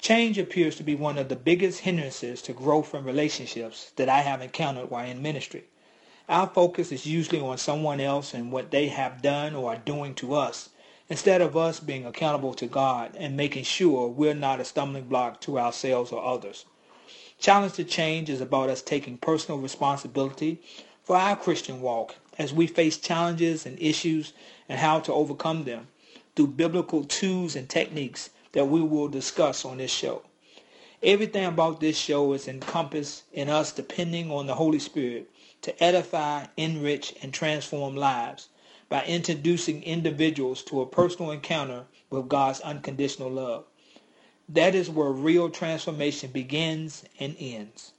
Change appears to be one of the biggest hindrances to growth in relationships that I have encountered while in ministry. Our focus is usually on someone else and what they have done or are doing to us, instead of us being accountable to God and making sure we're not a stumbling block to ourselves or others. Challenge to Change is about us taking personal responsibility for our Christian walk as we face challenges and issues and how to overcome them through biblical tools and techniques that we will discuss on this show. Everything about this show is encompassed in us depending on the Holy Spirit to edify, enrich, and transform lives by introducing individuals to a personal encounter with God's unconditional love. That is where real transformation begins and ends.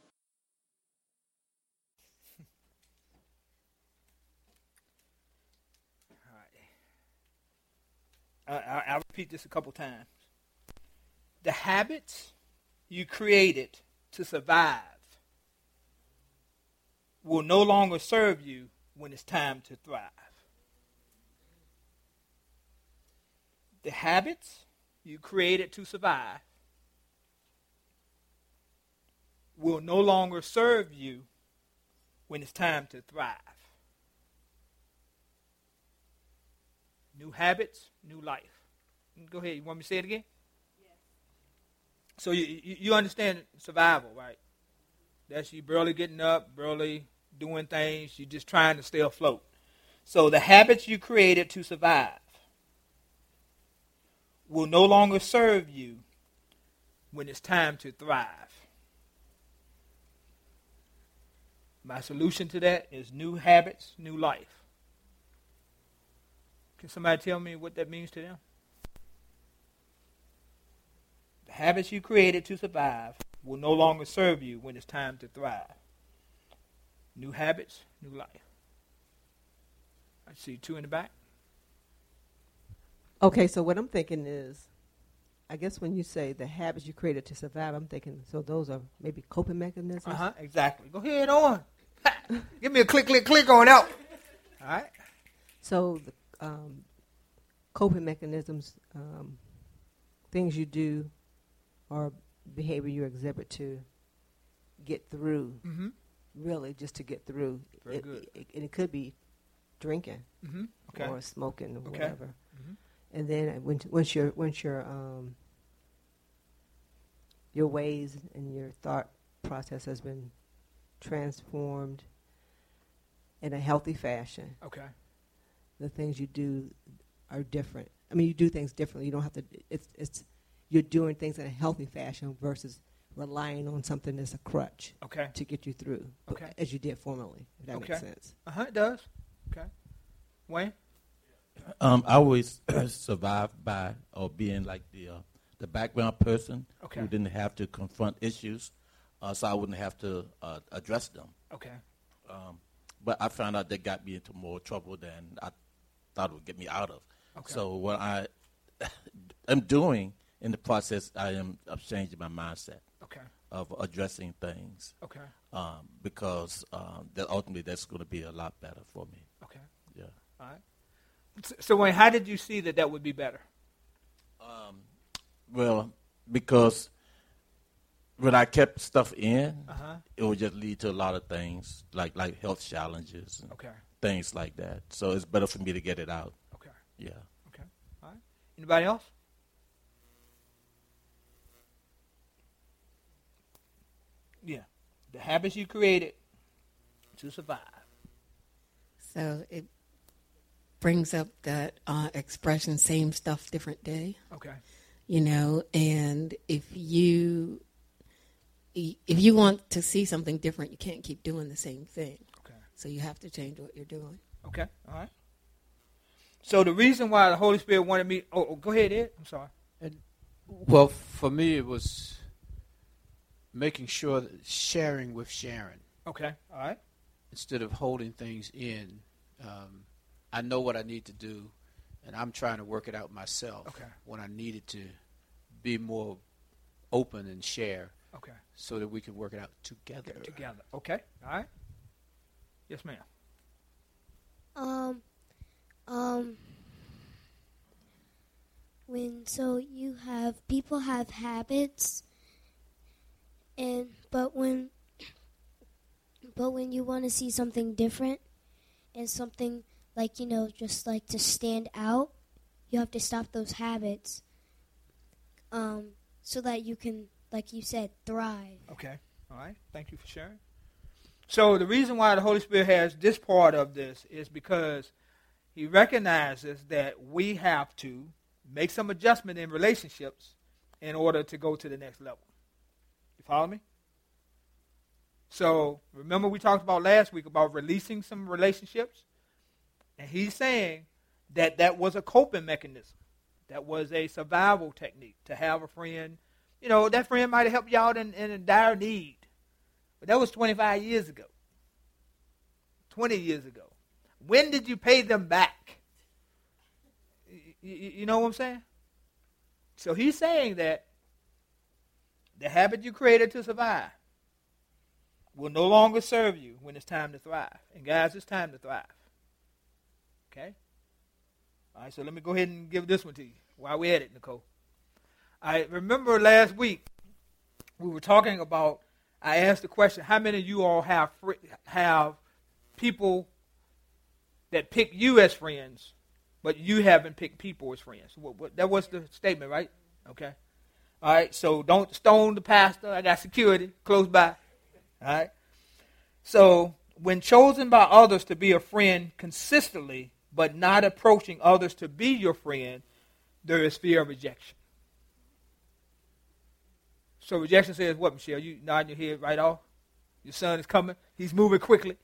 All right. I'll repeat this a couple times the habits you created to survive will no longer serve you when it's time to thrive. The habits you created to survive will no longer serve you when it's time to thrive. New habits, new life. Go ahead. You want me to say it again? So you, you, understand survival, right? That's you barely getting up, barely doing things. You're just trying to stay afloat. So the habits you created to survive will no longer serve you when it's time to thrive. My solution to that is new habits, new life. Can somebody tell me what that means to them? The habits you created to survive will no longer serve you when it's time to thrive. New habits, new life. I see two in the back. Okay, so what I'm thinking is, I guess when you say the habits you created to survive, I'm thinking so those are maybe coping mechanisms. Uh huh. Exactly. Go ahead on. Give me a click, click, click on out. All right. So the um, coping mechanisms, um, things you do or behavior you exhibit to get through. Mm-hmm. Really, just to get through. Very it, good. It, and it could be drinking Mm-hmm. Okay. or smoking or Okay. whatever. Mhm. And then when, once your once your um, your ways and your thought process has been transformed in a healthy fashion, Okay. the things you do are different. I mean, you do things differently. You don't have to. It's it's you're doing things in a healthy fashion versus relying on something that's a crutch Okay. to get you through. Okay. As you did formerly, if that Okay. makes sense. Uh huh. It does. Okay. Wayne. Um, I always survived by or being like the uh, the background person Okay. who didn't have to confront issues, uh, so I wouldn't have to uh, address them. Okay. Um, but I found out that got me into more trouble than I thought it would get me out of. Okay. So what I am doing in the process, I am of changing my mindset Okay. of addressing things Okay. um, because um, that ultimately that's going to be a lot better for me. Okay. Yeah. All right. So, so Wayne, how did you see that that would be better? Well, because when I kept stuff in, Uh huh. it would just lead to a lot of things like like health challenges and Okay. things like that. So it's better for me to get it out. Okay. Yeah. Okay. All right. Anybody else? Yeah. The habits you created to survive. So it brings up that uh, expression, same stuff, different day. Okay. You know, and if you if you want to see something different, you can't keep doing the same thing. Okay. So you have to change what you're doing. Okay. All right. So the reason why the Holy Spirit wanted me. Oh, oh, go ahead, Ed. I'm sorry. Well, for me, it was making sure that sharing with Sharon Okay. All right. instead of holding things in. Um, I know what I need to do, and I'm trying to work it out myself. Okay. When I needed to be more open and share, Okay. so that we can work it out together. Together. Okay. All right. Yes, ma'am. Um, um, when so you have people have habits, and but when but when you want to see something different and something like you know just like to stand out, you have to stop those habits. Um, so that you can, like you said, thrive. Okay. All right. Thank you for sharing. So the reason why the Holy Spirit has this part of this is because he recognizes that we have to make some adjustment in relationships in order to go to the next level. Follow me? So remember we talked about last week about releasing some relationships? And he's saying that that was a coping mechanism. That was a survival technique to have a friend. You know, that friend might have helped you out in, in a dire need. But that was 25 years ago. 20 years ago. When did you pay them back? You know what I'm saying? So he's saying that the habit you created to survive will no longer serve you when it's time to thrive. And guys, it's time to thrive. Okay? All right, so let me go ahead and give this one to you while we're at it, Nicole. I remember last week we were talking about. I asked the question: How many of you all have fr- have people that pick you as friends, but you haven't picked people as friends? What, what, that was the statement, right? Okay. All right. So don't stone the pastor. I got security close by. All right. So when chosen by others to be a friend consistently, but not approaching others to be your friend, there is fear of rejection. So rejection says what, Michelle? You nodding your head right off? Your son is coming. He's moving quickly.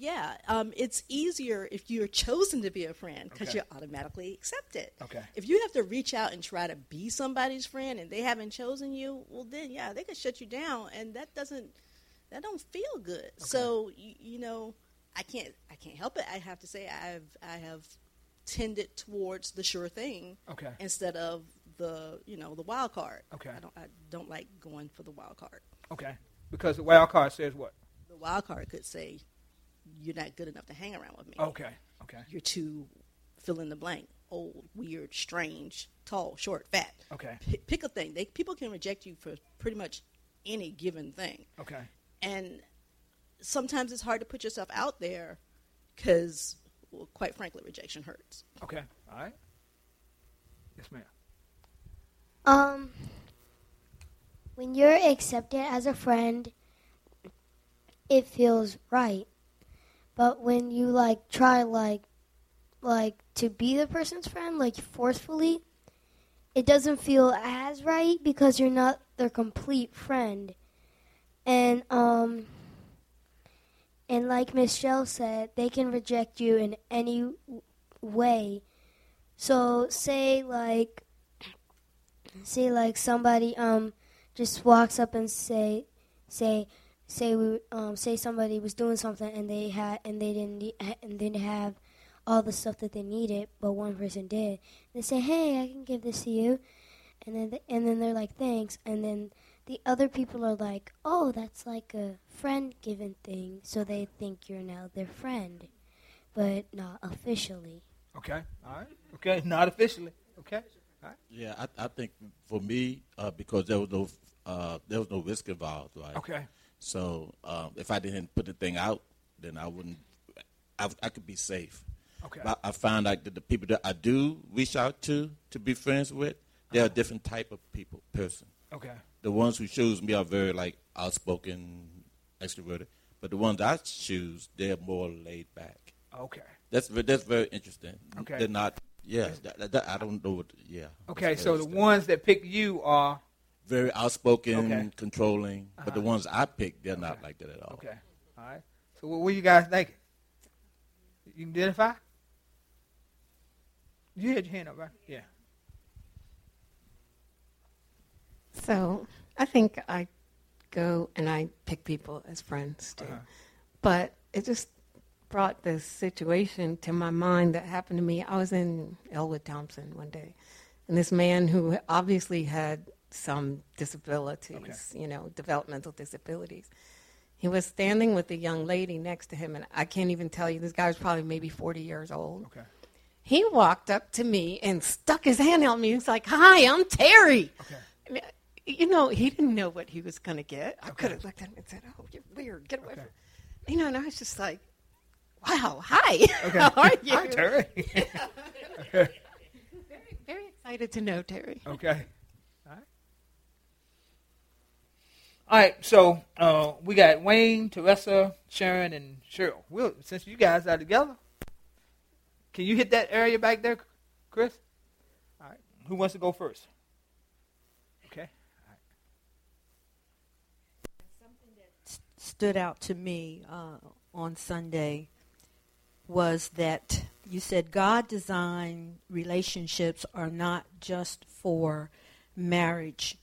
Yeah, um, it's easier if you're chosen to be a friend because Okay. you're automatically accepted. Okay. If you have to reach out and try to be somebody's friend and they haven't chosen you, well, then yeah, they could shut you down, and that doesn't that don't feel good. So you, you know, I can't I can't help it. I have to say I've I have tended towards the sure thing Okay. instead of the you know the wild card. Okay. I don't I don't like going for the wild card. Okay. Because the wild card says what? The wild card could say you're not good enough to hang around with me. Okay. Okay. You're too fill in the blank. Old, weird, strange, tall, short, fat. Okay. P- pick a thing. They people can reject you for pretty much any given thing, Okay. and sometimes it's hard to put yourself out there because, well, quite frankly, rejection hurts. Okay. All right. Yes, ma'am. Um, when you're accepted as a friend, it feels right. But when you like try like like to be the person's friend like forcefully, it doesn't feel as right because you're not their complete friend. And um and like Michelle said, they can reject you in any way. So say like say like somebody um just walks up and say say say we um say somebody was doing something and they had and they didn't need, and didn't have all the stuff that they needed but one person did they say hey i can give this to you and then th- and then they're like thanks and then the other people are like oh that's like a friend given thing so they think you're now their friend but not officially Okay. All right. Okay. Not officially. Okay. Yeah, I, I think for me, uh, because there was no uh, there was no risk involved, right? Okay. So um, if I didn't put the thing out, then I wouldn't. I, I could be safe. Okay. But I find out that the people that I do reach out to to be friends with, they're a different type of people person. Okay. The ones who choose me are very like outspoken, extroverted. But the ones I choose, they're more laid back. Okay. That's that's very interesting. Okay. They're not. Yeah, that- that- I don't know what. Yeah. Okay. So the ones that pick you are very outspoken, Okay. controlling. But the Uh-huh. ones I pick, they're Okay. not like that at all. okay. All right. So what were you guys thinking? You can identify. You had your hand up, right? Yeah. So I think I go and I pick people as friends too. Uh-huh. But it just brought this situation to my mind that happened to me. I was in Ellwood Thompson one day, and this man who obviously had some disabilities, you know, developmental disabilities. He was standing with a young lady next to him, and I can't even tell you, this guy was probably maybe 40 years old. Okay. He walked up to me and stuck his hand out me. He was like, Hi, I'm Terry. Okay. You know, he didn't know what he was going to get. I Okay. could have looked at him and said, Oh, you're weird. Get away Okay. from me. You know, and I was just like, Wow, hi. Okay. How are you? Hi, Terry. Very, very excited to know Terry. Okay. All right. All right. So uh, we got Wayne, Teresa, Sharon, and Cheryl. We'll, since you guys are together, can you hit that area back there, Chris? All right. Who wants to go first? Okay. Right. Something that st- stood out to me uh, on Sunday was that you said God designed relationships are not just for marriage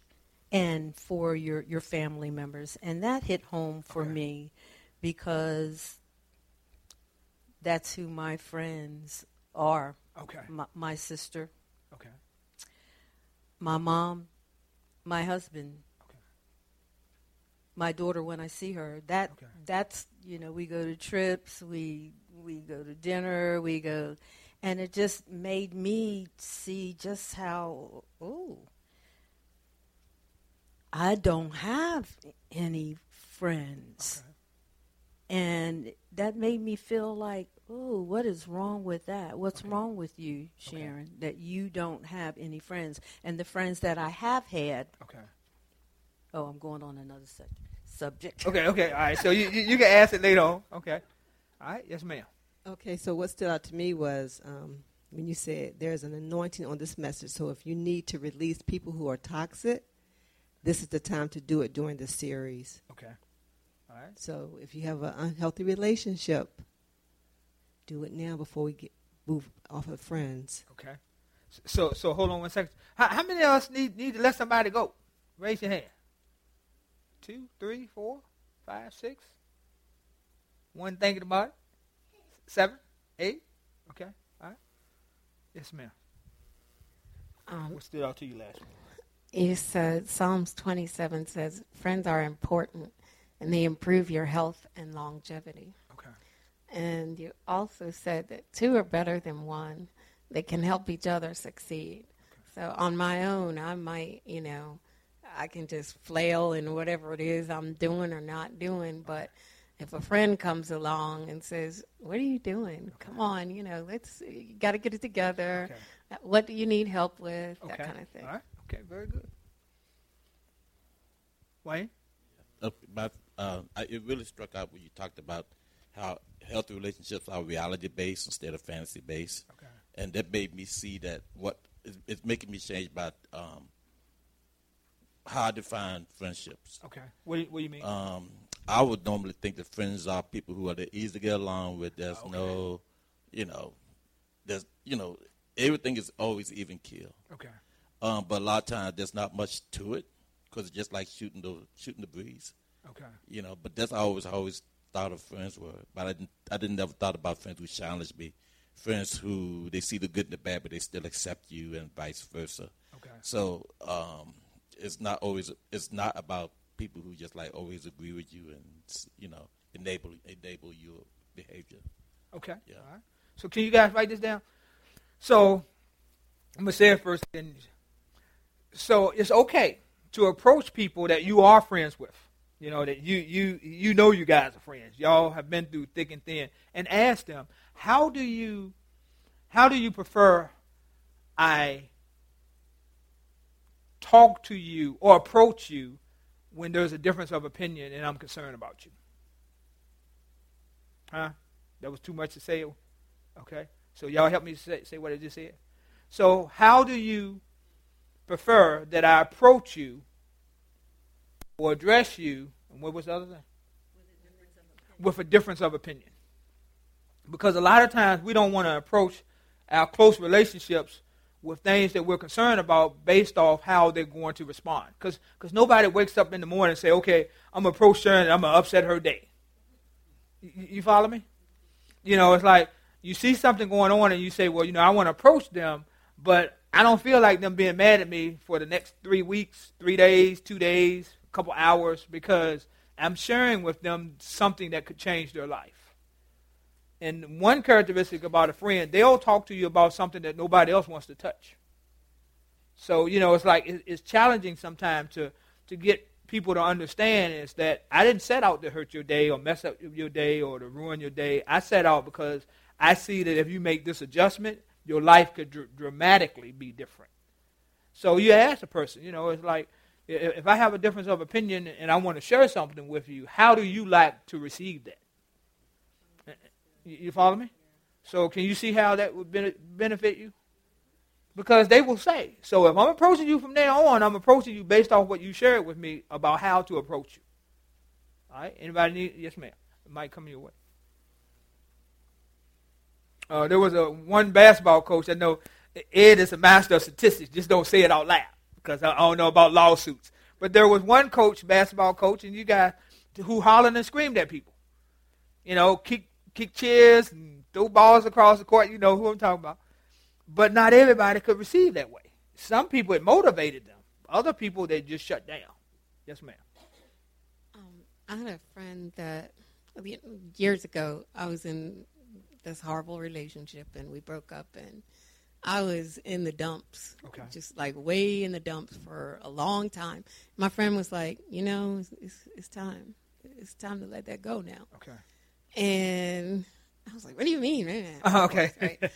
and for your, your family members. And that hit home for Okay. me because that's who my friends are. Okay. My, my sister, Okay. my mom, my husband, Okay. my daughter when I see her. That Okay. that's you know we go to trips, we we go to dinner, we go, and it just made me see just how oh I don't have any friends, Okay. and that made me feel like oh what is wrong with that? What's Okay. wrong with you, Sharon, that you don't have any friends, and the friends that I have had. Okay. Oh, I'm going on another sub- subject. Okay. Okay. All right. So you, you you can ask it later on. Okay. All right. Yes, ma'am. Okay, so what stood out to me was um, when you said there's an anointing on this message. So if you need to release people who are toxic, this is the time to do it during the series. Okay. All right. So if you have an unhealthy relationship, do it now before we get move off of friends. Okay. So so hold on one second. How, how many of us need need to let somebody go? Raise your hand. Two, three, four, five, six. One thinking about it. Seven, eight. Okay. All right. Yes, ma'am. Um, What stood out to you last week? You said Psalms 27 says, Friends are important and they improve your health and longevity. Okay. And you also said that two are better than one. They can help each other succeed. So on my own, I might, you know, I can just flail in whatever it is I'm doing or not doing. But if a friend comes along and says, "What are you doing? Come on, you know, let's you got to get it together. Okay. What do you need help with? Okay. That kind of thing." All right. Okay. Very good. Wayne. Uh, uh, I, it really struck out when you talked about how healthy relationships are reality based instead of fantasy based, Okay. and that made me see that what it's, it's making me change about um, how I define friendships. Okay. What do you, what do you mean? Um, I would normally think that friends are people who are the easy to get along with. There's Okay. no, you know, there's you know everything is always even kill. okay. Um, but a lot of times there's not much to it because it's just like shooting the shooting the breeze, Okay. you know. But that's always I always thought of friends were. But I didn't I didn't never thought about friends who challenge me, friends who they see the good and the bad, but they still accept you, and vice versa. Okay. So um, it's not always it's not about people who just like always agree with you and you know enable enable your behavior. Okay. Yeah. All right. So can you guys write this down? So I'm gonna say it first. And so it's okay to approach people that you are friends with. You know that you you you know you guys are friends. Y'all have been through thick and thin, and ask them how do you how do you prefer I talk to you or approach you when there's a difference of opinion and I'm concerned about you. Huh? That was too much to say. Okay. So y'all help me say, say what I just said. So how do you prefer that I approach you or address you? And what was the other thing? With a difference of opinion. Because a lot of times we don't want to approach our close relationships with things that we're concerned about based off how they're going to respond. Because nobody wakes up in the morning and say, okay, I'm going to approach and I'm going to upset her day. You, you follow me? You know, it's like you see something going on and you say, well, you know, I want to approach them, but I don't feel like them being mad at me for the next three weeks, three days, two days, a couple hours, because I'm sharing with them something that could change their life. And one characteristic about a friend, they'll talk to you about something that nobody else wants to touch. So, you know, it's like it's challenging sometimes to, to get people to understand is that I didn't set out to hurt your day or mess up your day or to ruin your day. I set out because I see that if you make this adjustment, your life could dr- dramatically be different. So you ask a person, you know, it's like if I have a difference of opinion and I want to share something with you, how do you like to receive that? Uh, uh, you follow me? So can you see how that would benefit you? Because they will say. So if I'm approaching you from now on, I'm approaching you based off what you shared with me about how to approach you. All right? Anybody need? Yes, ma'am. It might come your way. Uh, there was a one basketball coach I know. Ed is a master of statistics. Just don't say it out loud because I, I don't know about lawsuits. But there was one coach, basketball coach, and you guys who hollered and screamed at people. You know, kick kick chairs and throw balls across the court. You know who I'm talking about. But not everybody could receive that way. Some people it motivated them. Other people they just shut down. Yes, ma'am. Um, I had a friend that years ago I was in this horrible relationship and we broke up and I was in the dumps, okay. just like way in the dumps for a long time. My friend was like, you know, it's, it's, it's time. It's time to let that go now. Okay. And I was like, what do you mean? Uh, okay. Course, right?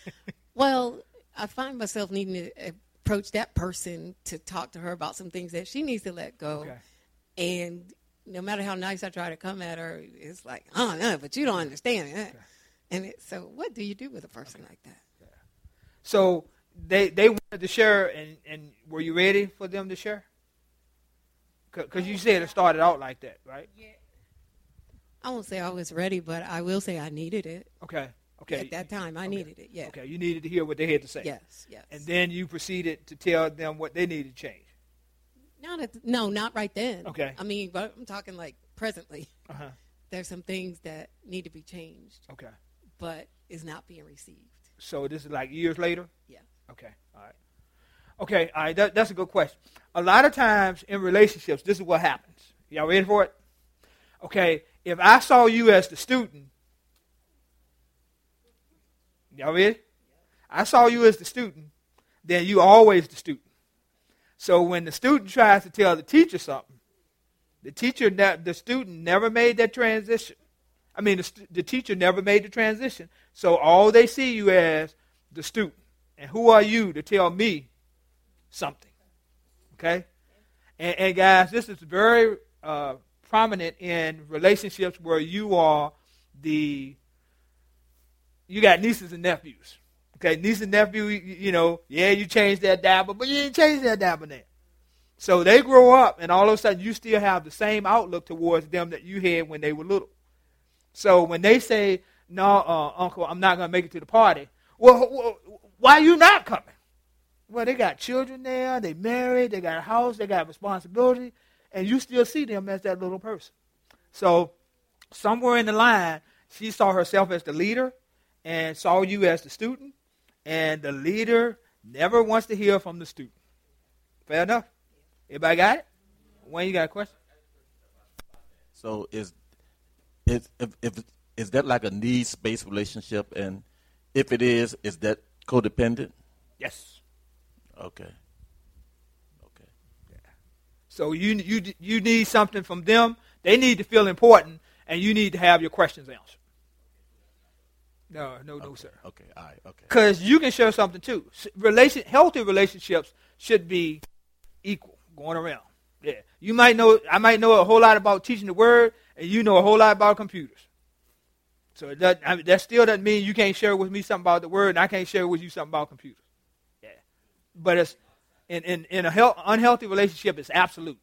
well, I find myself needing to approach that person to talk to her about some things that she needs to let go. Okay. And no matter how nice I try to come at her, it's like, oh, no, but you don't understand. Okay. And it, so, what do you do with a person okay. like that? Yeah. So, they they wanted to share, and, and were you ready for them to share? Because you said it started out like that, right? Yeah. I won't say I was ready, but I will say I needed it. Okay. Okay. At that time, I okay. needed it. Yeah. Okay. You needed to hear what they had to say. Yes. Yes. And then you proceeded to tell them what they needed to change. Not at, no, not right then. Okay. I mean, but I'm talking like presently. Uh-huh. There's some things that need to be changed. Okay. But is not being received. So this is like years later. Yeah. Okay. All right. Okay. All right. That, that's a good question. A lot of times in relationships, this is what happens. Y'all ready for it? Okay if I saw you as the student, y'all ready? I saw you as the student, then you always the student. So when the student tries to tell the teacher something, the teacher, the student never made that transition. I mean, the, the teacher never made the transition. So all they see you as the student. And who are you to tell me something? Okay? And, and guys, this is very uh, prominent in relationships where you are the you got nieces and nephews. Okay, niece and nephew, you, know, yeah, you changed that diaper, but you didn't change that diaper now. So they grow up, and all of a sudden, you still have the same outlook towards them that you had when they were little. So when they say, "No, uh, Uncle, I'm not going to make it to the party," well, why are you not coming? Well, they got children there, they married, they got a house, they got responsibility and you still see them as that little person. So somewhere in the line, she saw herself as the leader and saw you as the student, and the leader never wants to hear from the student. Fair enough? Everybody got it? Wayne, you got a question? So is is if, if is that like a needs based relationship, and if it is, is that codependent? Yes. Okay. Okay. Yeah. So you you you need something from them. They need to feel important, and you need to have your questions answered. No, no, okay. no, sir. Okay, all right, okay. Because you can share something too. Relation, healthy relationships should be equal, going around. Yeah, you might know. I might know a whole lot about teaching the word, and you know a whole lot about computers. So that I mean, that still doesn't mean you can't share with me something about the word, and I can't share with you something about computers. Yeah, but it's in, in, in a health, unhealthy relationship is absolute.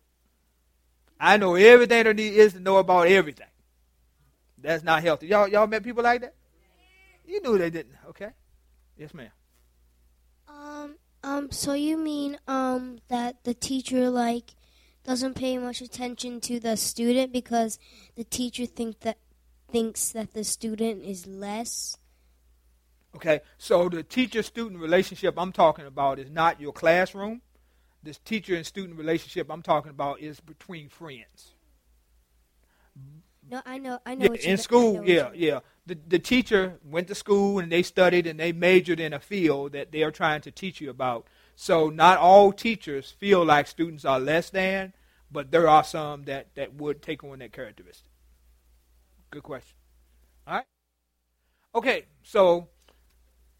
I know everything there is to know about everything. That's not healthy. Y'all, y'all met people like that? You knew they didn't. Okay. Yes, ma'am. Um, Um, so you mean um that the teacher like doesn't pay much attention to the student because the teacher think that thinks that the student is less? Okay, so the teacher student relationship I'm talking about is not your classroom. This teacher and student relationship I'm talking about is between friends. No, I know, I know. Yeah, in school, yeah, yeah. The, the teacher went to school and they studied and they majored in a field that they are trying to teach you about. So not all teachers feel like students are less than, but there are some that, that would take on that characteristic. Good question. All right. Okay, so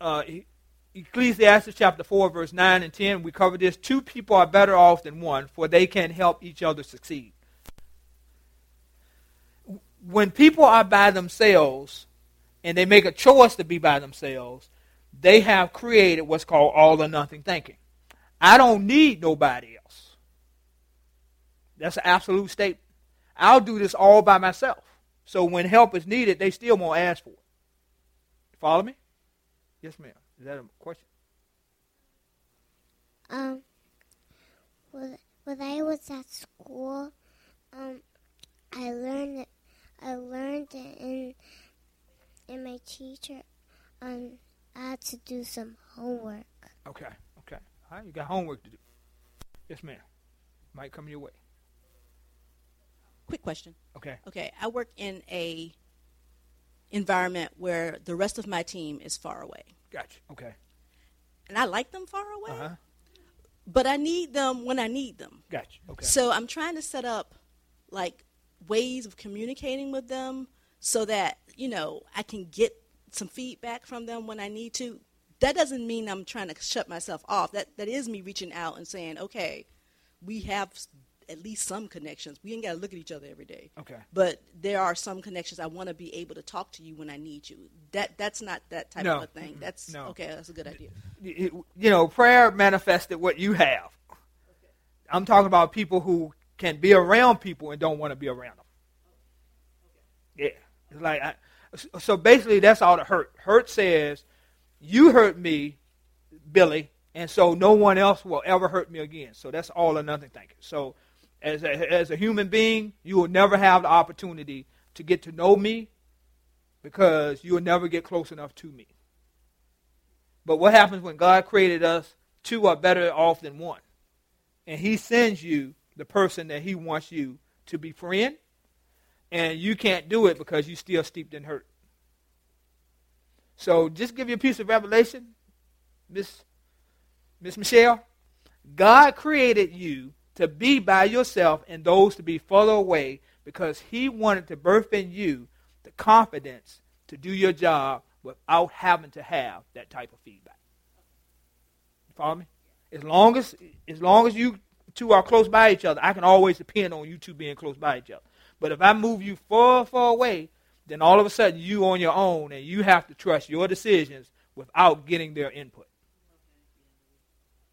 uh, Ecclesiastes chapter 4, verse 9 and 10, we covered this. Two people are better off than one, for they can help each other succeed. When people are by themselves and they make a choice to be by themselves, they have created what's called all or nothing thinking. I don't need nobody else. That's an absolute statement. I'll do this all by myself. So when help is needed, they still won't ask for it. Follow me? Yes, ma'am. Is that a question? Um, when, when I was at school, um, I learned it, I learned it in in my teacher um I had to do some homework. Okay, okay. All right, you got homework to do. Yes, ma'am. Might come your way. Quick question. Okay. Okay, I work in a environment where the rest of my team is far away, Gotcha. Okay. and I like them far away, Uh huh. but I need them when I need them. Gotcha. Okay. So I'm trying to set up like ways of communicating with them so that, you know, I can get some feedback from them when I need to. That doesn't mean I'm trying to shut myself off. That that is me reaching out and saying, "Okay, we have at least some connections. We ain't got to look at each other every day." Okay. But there are some connections I want to be able to talk to you when I need you. That that's not that type No. of a thing. That's No. okay, that's a good idea. you you know, prayer manifested what you have. I'm talking about people who can be around people and don't want to be around them. Yeah, it's like I, so. Basically, that's all the hurt. Hurt says, "You hurt me, Billy, and so no one else will ever hurt me again." So that's all or nothing thinking. So, as a, as a human being, you will never have the opportunity to get to know me because you will never get close enough to me. But what happens when God created us? Two are better off than one. And He sends you the person that He wants you to befriend. and you can't do it because you're still steeped in hurt. So just give you a piece of revelation, Miss Miss Michelle. God created you to be by yourself and those to be further away because He wanted to birth in you the confidence to do your job without having to have that type of feedback. You follow me? As long as as long as you two are close by each other, I can always depend on you two being close by each other. But if I move you far, far away, then all of a sudden you on your own and you have to trust your decisions without getting their input.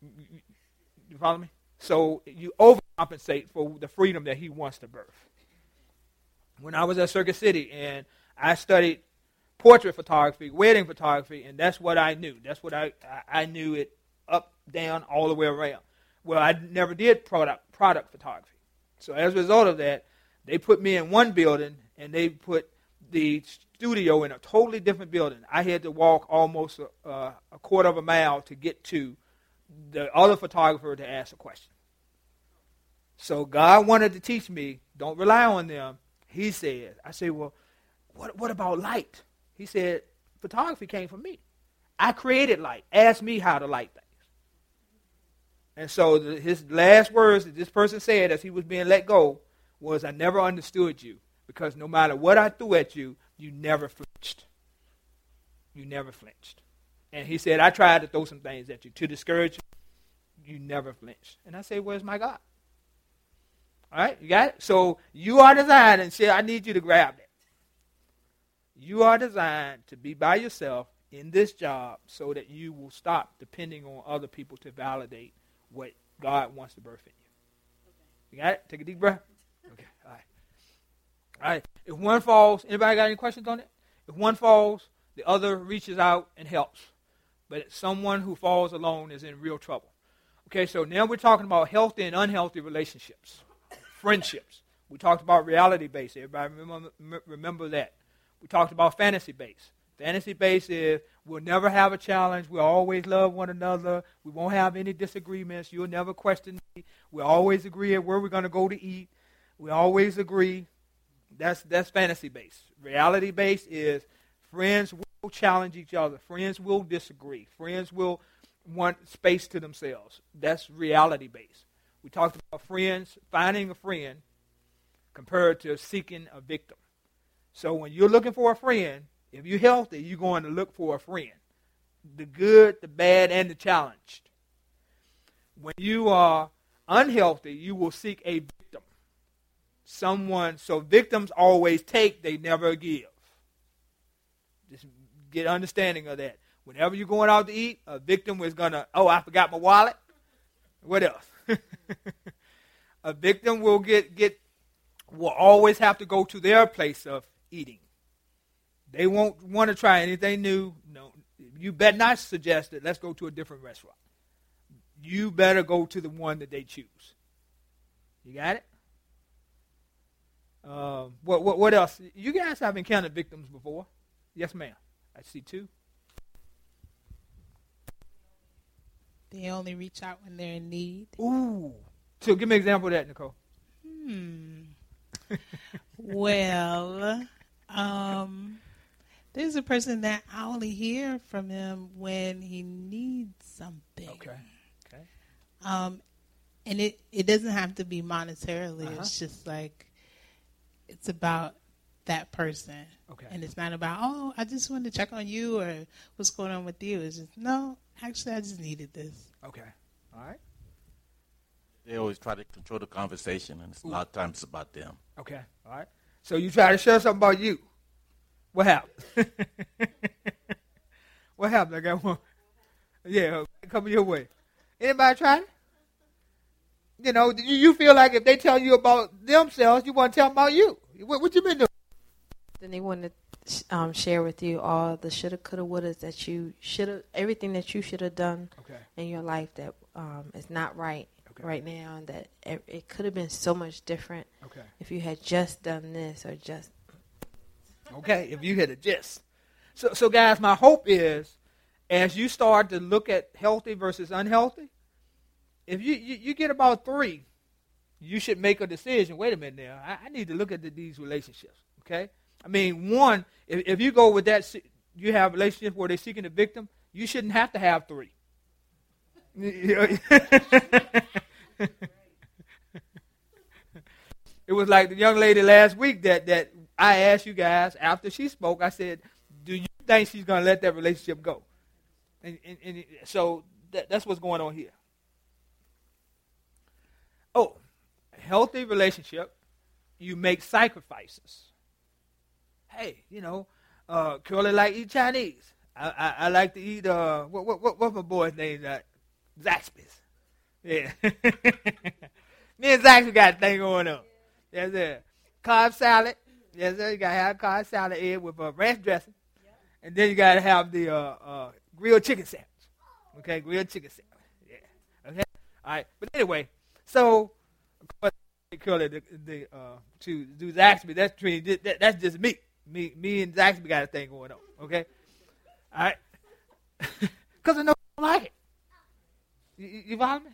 You- follow me? So you overcompensate for the freedom that he wants to birth. When I was at Circuit City and I studied portrait photography, wedding photography, and that's what I knew. That's what I I I knew it up, down, all the way around. Well, I never did product product photography. So as a result of that, they put me in one building and they put the studio in a totally different building. I had to walk almost a, uh, a quarter of a mile to get to the other photographer to ask a question. So God wanted to teach me, don't rely on them. He said, I said, well, what, what about light? He said, photography came from me. I created light. Ask me how to light things. And so the, his last words that this person said as he was being let go was, I never understood you because no matter what I threw at you, you never flinched. You never flinched. And he said, I tried to throw some things at you to discourage you. You never flinched. And I said, Where's my God? All right, you got it? So you are designed, and say, I need you to grab that. You are designed to be by yourself in this job so that you will stop depending on other people to validate what God wants to birth in you. You got it? Take a deep breath. Okay, all right. All right. If one falls, anybody got any questions on it? If one falls, the other reaches out and helps. but someone who falls alone is in real trouble. Okay, so now we're talking about healthy and unhealthy relationships, friendships. We talked about reality based. Everybody remember, remember that. We talked about fantasy based. Fantasy based is we'll never have a challenge. We'll always love one another. We won't have any disagreements. You'll never question me. We'll always agree at where we're going to go to eat. We always agree. That's that's fantasy based. Reality based is friends will challenge each other. Friends will disagree. Friends will want space to themselves. That's reality based. We talked about friends, finding a friend compared to seeking a victim. So when you're looking for a friend, if you're healthy, you're going to look for a friend. The good, the bad, and the challenged. When you are unhealthy, you will seek a victim. Someone, so victims always take, they never give. Just get understanding of that. Whenever you're going out to eat, a victim is to, oh, I forgot my wallet. What else? a victim will get, get will always have to go to their place of eating. They won't want to try anything new. No, you better not suggest it let's go to a different restaurant. You better go to the one that they choose. You got it? Uh, what, what, what else? You guys have encountered victims before? Yes, ma'am. I see two. They only reach out when they're in need. Ooh. So give me an example of that, Nicole. Hmm. well, um, there's a person that I only hear from him when he needs something. Okay. Okay. Um, and it it doesn't have to be monetarily. Uh-huh. It's just like it's about that person. Okay. And it's not about oh, I just wanted to check on you or what's going on with you. It's just no, actually, I just needed this. Okay. All right. They always try to control the conversation, and it's a lot of times it's about them. Okay. All right. So you try to share something about you. What happened? what happened? I got one. Yeah, coming your way. Anybody try it? You know, you, you feel like if they tell you about themselves, you want to tell them about you. What, what you been doing? Then they want to um, share with you all the shoulda, coulda, wouldas that you shoulda, everything that you should have done Okay. in your life that um, is not right Okay. right now, and that it, it could have been so much different Okay. if you had just done this or just. Okay, if you had a gist. So, so guys, my hope is as you start to look at healthy versus unhealthy, if you, you, you get about three, you should make a decision. Wait a minute now, I, I need to look at the, these relationships. Okay, I mean, one, if, if you go with that, you have relationships where they're seeking a victim, you shouldn't have to have three. it was like the young lady last week that, that I asked you guys after she spoke. I said, "Do you think she's going to let that relationship go?" And, and, and so that, that's what's going on here. Oh, healthy relationship, you make sacrifices. Hey, you know, uh, Curly like eat Chinese. I, I, I like to eat uh, what what what what's my boy's name? Uh, Zaxby's. Yeah. Me and Zaxby got a thing going on. Yes, sir. Cobb salad. Yes, sir. You got to have cobb salad in with uh, ranch dressing. And then you got to have the uh, uh, grilled chicken sandwich. Okay, grilled chicken sandwich. Yeah. Okay. All right. But anyway, so of course, Curly, the, the uh, to do Zaxby, that's between that, that's just me. Me, me and Zaxby got a thing going on. Okay. All right. Because I know you don't like it. You, you, follow me?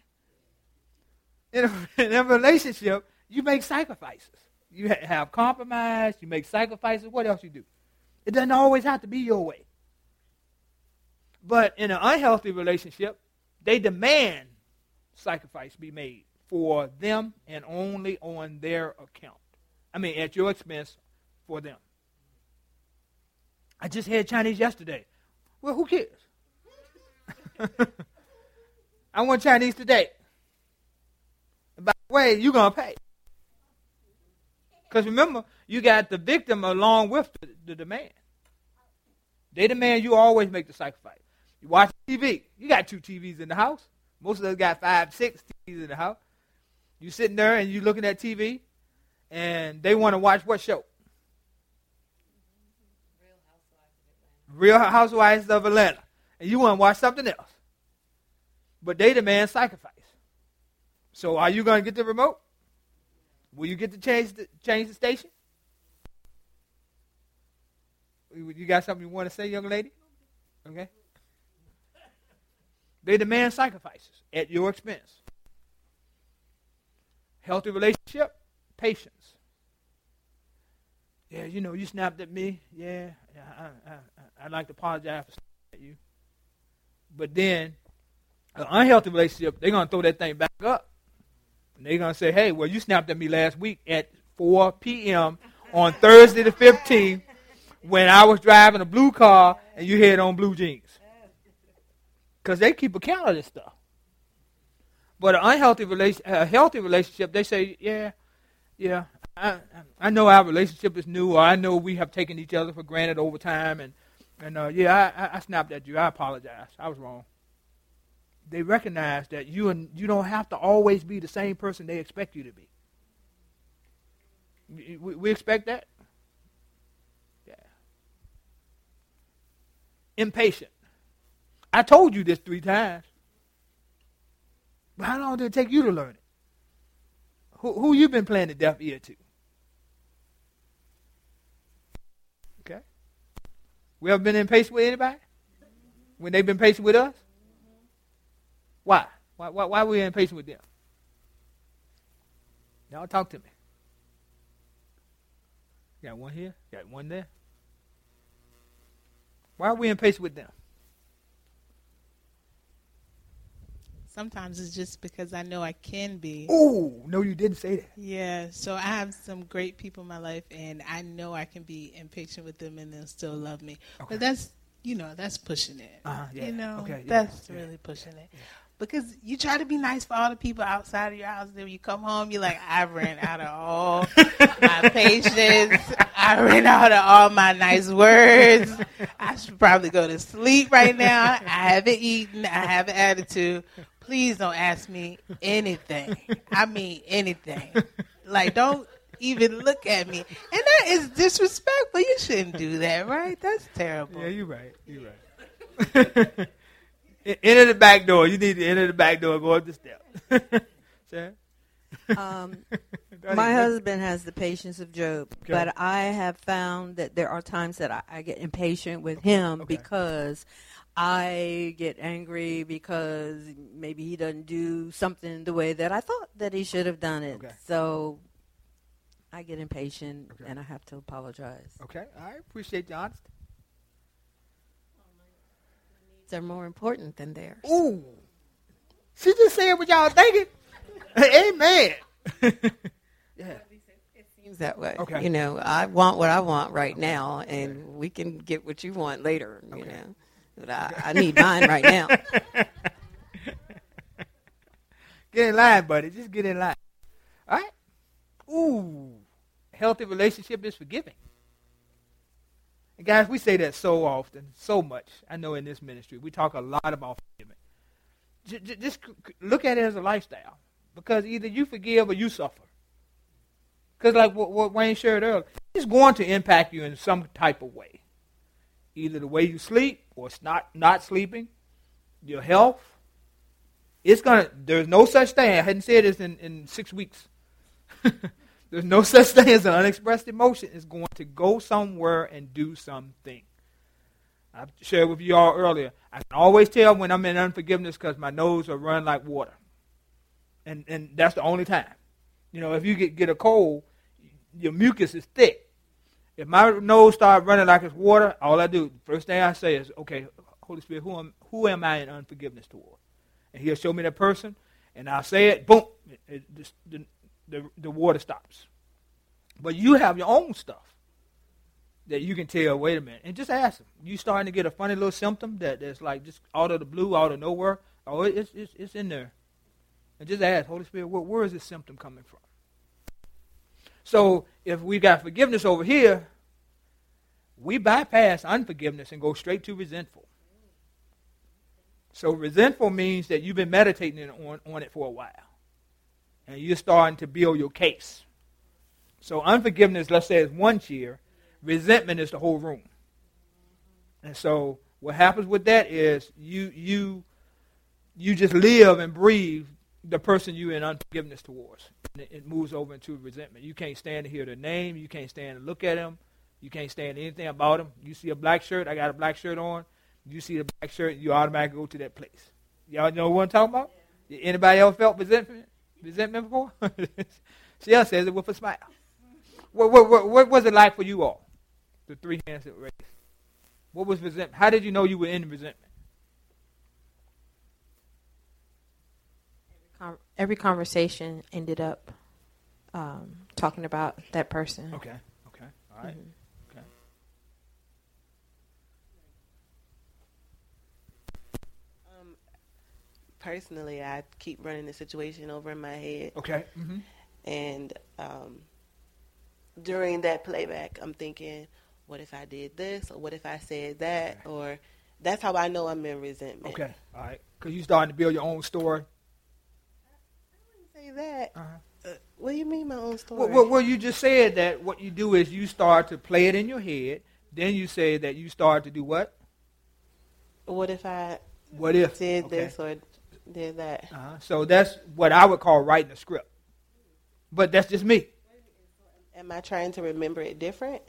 In a, in a relationship, you make sacrifices. You ha- have compromise. You make sacrifices. What else you do? It doesn't always have to be your way. But in an unhealthy relationship, they demand sacrifice be made for them and only on their account. I mean, at your expense for them. I just had Chinese yesterday. Well, who cares? I want Chinese today. And by the way, you're going to pay. Because remember, you got the victim along with the, the demand. They demand you always make the sacrifice. You watch TV. You got two TVs in the house. Most of us got five, six TVs in the house. You sitting there and you looking at TV, and they want to watch what show? Real Housewives of Atlanta. and you want to watch something else. But they demand sacrifice. So are you going to get the remote? Will you get to change the, change the station? You got something you want to say, young lady? Okay. They demand sacrifices at your expense. Healthy relationship, patience. Yeah, you know, you snapped at me. Yeah, I, I, would like to apologize for snapping at you. But then, an unhealthy relationship, they're going to throw that thing back up. And they're going to say, hey, well, you snapped at me last week at 4 p.m. on Thursday the 15th when I was driving a blue car and you had on blue jeans. Because they keep account of this stuff. But an unhealthy relation, a healthy relationship, they say, yeah, yeah, I, I know our relationship is new, or I know we have taken each other for granted over time, and and uh, yeah, I, I snapped at you. I apologize. I was wrong. They recognize that you and you don't have to always be the same person they expect you to be. We, we expect that. Yeah. Impatient. I told you this three times. But how long did it take you to learn it? Who, who you been playing the deaf ear to? Okay. We ever been impatient with anybody? When they've been patient with us? Why? Why, why, why are we impatient with them? Y'all talk to me. Got one here? Got one there? Why are we impatient with them? Sometimes it's just because I know I can be. Oh, no, you didn't say that. Yeah, so I have some great people in my life, and I know I can be impatient with them and they'll still love me. Okay. But that's, you know, that's pushing it. Uh-huh, yeah. You know, okay, yeah, that's yeah, really pushing it. Because you try to be nice for all the people outside of your house. Then when you come home, you're like, I ran out of all my patience. I ran out of all my nice words. I should probably go to sleep right now. I haven't eaten. I have an attitude please don't ask me anything. I mean anything. Like don't even look at me. And that is disrespectful. You shouldn't do that, right? That's terrible. Yeah, you're right. You're right. enter the back door. You need to enter the back door. Go up the steps. Sarah? Um, my husband has the patience of Job, okay. but I have found that there are times that I, I get impatient with him okay. because I get angry because maybe he doesn't do something the way that I thought that he should have done it. Okay. So I get impatient okay. and I have to apologize. Okay, I appreciate the honesty. Needs are more important than theirs. Ooh, she just said what y'all thinking. Amen. yeah. It seems that way. Okay. You know, I want what I want right now, and okay. we can get what you want later. You okay. know. I, I need mine right now. Get in line, buddy. Just get in line. All right? Ooh. Healthy relationship is forgiving. And guys, we say that so often, so much. I know in this ministry, we talk a lot about forgiving. Just look at it as a lifestyle. Because either you forgive or you suffer. Because like what Wayne shared earlier, it's going to impact you in some type of way either the way you sleep or it's not not sleeping, your health. It's gonna. There's no such thing. I hadn't said this in, in six weeks. there's no such thing as an unexpressed emotion. It's going to go somewhere and do something. I shared with you all earlier. I can always tell when I'm in unforgiveness because my nose will run like water, and and that's the only time. You know, if you get get a cold, your mucus is thick if my nose starts running like it's water, all I do, the first thing I say is, okay, Holy Spirit, who am, who am I in unforgiveness toward? And he'll show me that person, and I'll say it, boom, it, it, the, the, the water stops. But you have your own stuff that you can tell, wait a minute, and just ask them. You starting to get a funny little symptom that, that's like just out of the blue, out of nowhere. Oh, it's, it's, it's in there. And just ask, Holy Spirit, where, where is this symptom coming from? So if we've got forgiveness over here, we bypass unforgiveness and go straight to resentful. So resentful means that you've been meditating on, on it for a while. And you're starting to build your case. So unforgiveness, let's say, is one chair. Resentment is the whole room. And so What happens with that is you you you just live and breathe the person you in unforgiveness towards. And it, it moves over into resentment. You can't stand to hear their name. You can't stand to look at them. You can't stand anything about them. You see a black shirt, I got a black shirt on. You see the black shirt, you automatically go to that place. Y'all know what I'm talking about? Anybody else felt resentment, resentment before? she else says it with a smile. What, what, what, what was it like for you all? The three hands that were raised. What was resentment? How did you know you were in resentment? Every conversation ended up um, talking about that person. Okay. Okay. All right. Mhm. Okay. Um, personally, I keep running the situation over in my head. Okay. Mm-hmm. And um, during that playback, I'm thinking, what if I did this? Or what if I said that? Or that's how I know I'm in resentment. Okay. All right. Because you're starting to build your own story. Say that. Uh-huh. Uh, what do you mean, my own story? Well, well, well, you just said that what you do is you start to play it in your head. Then you say that you start to do what? what if I What if? did Okay. this or did that? Uh-huh. So that's what I would call writing a script. But that's just me. Am I trying to remember it different?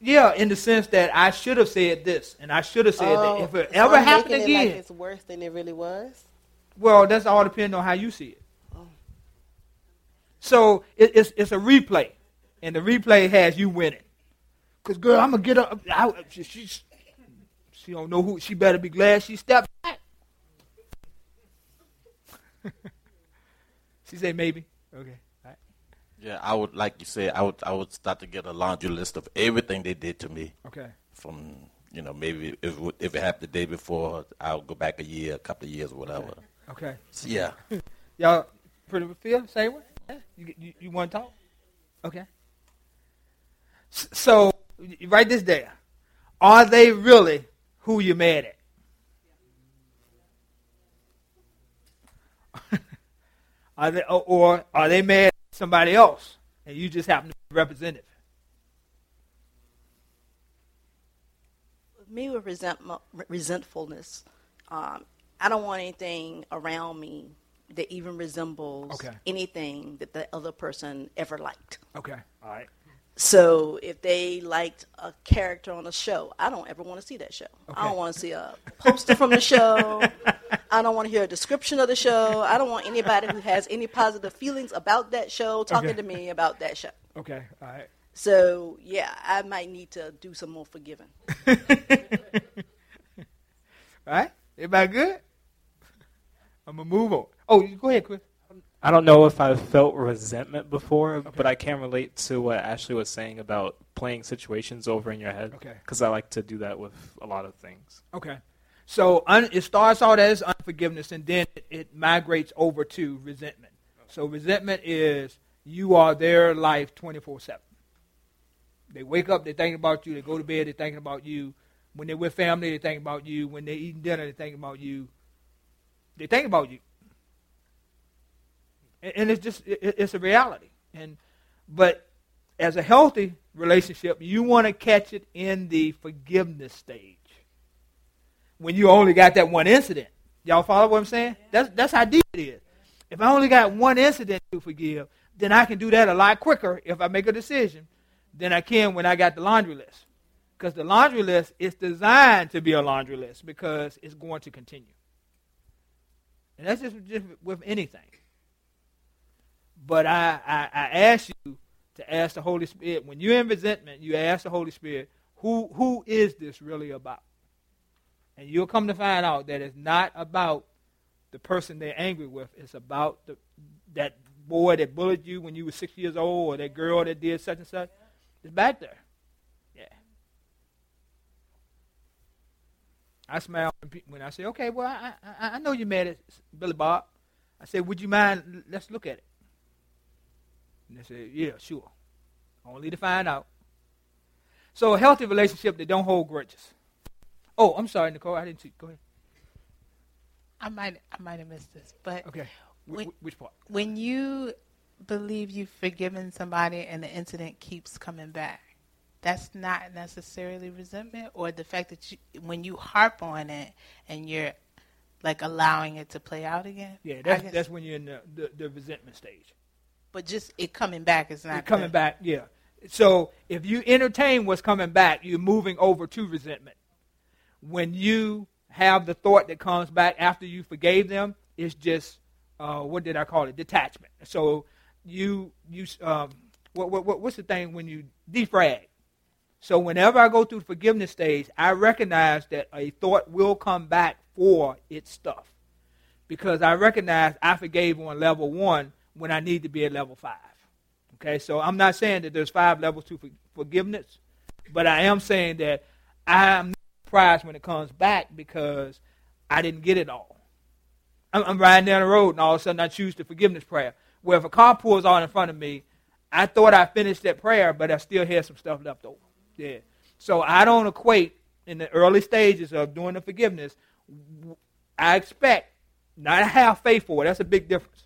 Yeah, in the sense that I should have said this, and I should have said Oh, that. If it so ever I'm happened again, it like it's worse than it really was. well, that's all depending on how you see it. So it, it's it's a replay, and the replay has you winning. Cause girl, I'm gonna get up. I, she, she she don't know who. She better be glad she stepped back. she said maybe. Okay. Right. Yeah, I would like you said. I would I would start to get a laundry list of everything they did to me. Okay. From you know maybe if it- if it happened the day before, I'll go back a year, a couple of years, or whatever. Okay. So, yeah. Y'all pretty much feel the same way? Yeah? You, you, you want to talk? Okay. So, you write this down. Are they really who you're mad at? are they, or, or are they mad at somebody else and you just happen to be representative? me with resent, resentfulness, um, I don't want anything around me that even resembles Okay. anything that the other person ever liked. Okay. All right. So if they liked a character on a show, I don't ever want to see that show. I don't want to see a poster from the show. I don't want to hear a description of the show. I don't want anybody who has any positive feelings about that show talking Okay. to me about that show. Okay. All right. So yeah, I might need to do some more forgiving. All right? Everybody good? I'm going to move on. Oh, go ahead, Chris. I don't know if I've felt resentment before, but I can relate to what Ashley was saying about playing situations over in your head. Okay. Because I like to do that with a lot of things. Okay. So un, it starts out as unforgiveness, and then it, it migrates over to resentment. So resentment is you are their life 24 7. They wake up, they're thinking about you. They go to bed, they're thinking about you. When they're with family, they're thinking about you. When they're eating dinner, they're thinking about you. They think about you. And, it's just, it, it's a reality. And But as a healthy relationship, you want to catch it in the forgiveness stage when you only got that one incident. Y'all follow what I'm saying? That's that's how deep it is. If I only got one incident to forgive, then I can do that a lot quicker if I make a decision than I can when I got the laundry list. Because the laundry list is designed to be a laundry list because it's going to continue. And that's just, just with anything. But I, I, I ask you to ask the Holy Spirit, when you're in resentment, you ask the Holy Spirit, who, who is this really about? And you'll come to find out that it's not about the person they're angry with. It's about the, that boy that bullied you when you were six years old or that girl that did such and such. It's back there. Yeah. I smile when I say, okay, well, I, I, I know you're mad at Billy Bob. I said, would you mind, let's look at it. And they said, yeah, sure. Only to find out. So a healthy relationship that don't hold grudges. Oh, I'm sorry, Nicole. I didn't see. Go ahead. I might I might have missed this, but Okay. Wh- when, which part? when you believe you've forgiven somebody and the incident keeps coming back, that's not necessarily resentment, or the fact that you, when you harp on it and you're like allowing it to play out again. Yeah, that's that's when you're in the, the, the resentment stage. But just it coming back is not You're coming the- back, yeah. So if you entertain what's coming back, you're moving over to resentment. When you have the thought that comes back after you forgave them, it's just uh, what did I call it? Detachment. So you you um, what, what what- what's the thing when you defrag? So whenever I go through the forgiveness stage, I recognize that a thought will come back for its stuff. Because I recognize I forgave on level one when I need to be at level five. Okay, so I'm not saying that there's five levels to forgiveness, but I am saying that I'm surprised when it comes back because I didn't get it all. I'm, I'm riding down the road and all of a sudden I choose the forgiveness prayer. Where if a car pulls on in front of me, I thought I finished that prayer, but I still had some stuff left over. Yeah. So I don't equate in the early stages of doing the forgiveness. I expect not to have faith for it. That's a big difference.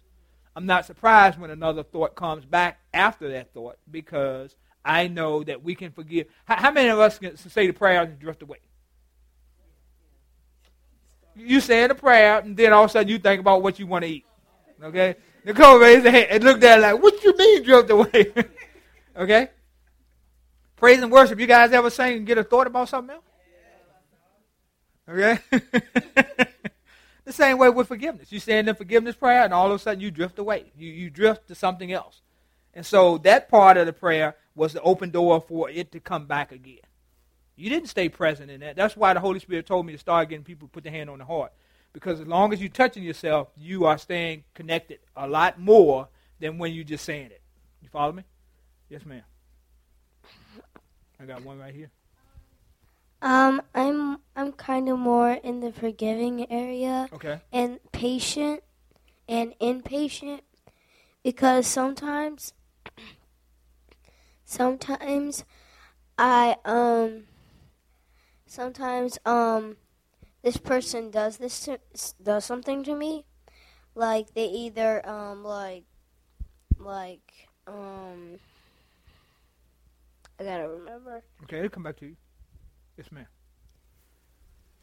I'm not surprised when another thought comes back after that thought because I know that we can forgive. How, how many of us can say the prayer and drift away? You say the prayer, and then all of a sudden you think about what you want to eat. Okay? Nicole raised her hand and looked at it like, what you mean drift away? okay? Praise and worship. You guys ever sing and get a thought about something else? Okay? the same way with forgiveness. You say in forgiveness prayer, and all of a sudden you drift away. You, you drift to something else. And so that part of the prayer was the open door for it to come back again. You didn't stay present in that. That's why the Holy Spirit told me to start getting people to put their hand on the heart. Because as long as you're touching yourself, you are staying connected a lot more than when you're just saying it. You follow me? Yes, ma'am. I got one right here. Um, I'm I'm kind of more in the forgiving area. Okay. And patient and impatient because sometimes sometimes I um sometimes um this person does this to, does something to me like they either um like like um I gotta remember Okay, it'll come back to you. Yes, ma'am.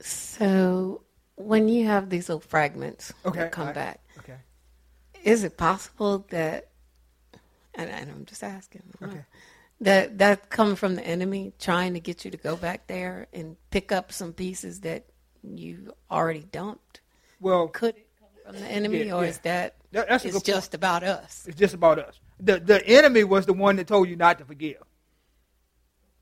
So when you have these little fragments Okay, that come I- back, okay. is it possible that, and, and I'm just asking, Okay. that that come from the enemy trying to get you to go back there and pick up some pieces that you already dumped? Well, could it come from the enemy, Yeah, or yeah. is that, That- that's it's good point. just about us? It's just about us. The the enemy was the one that told you not to forgive.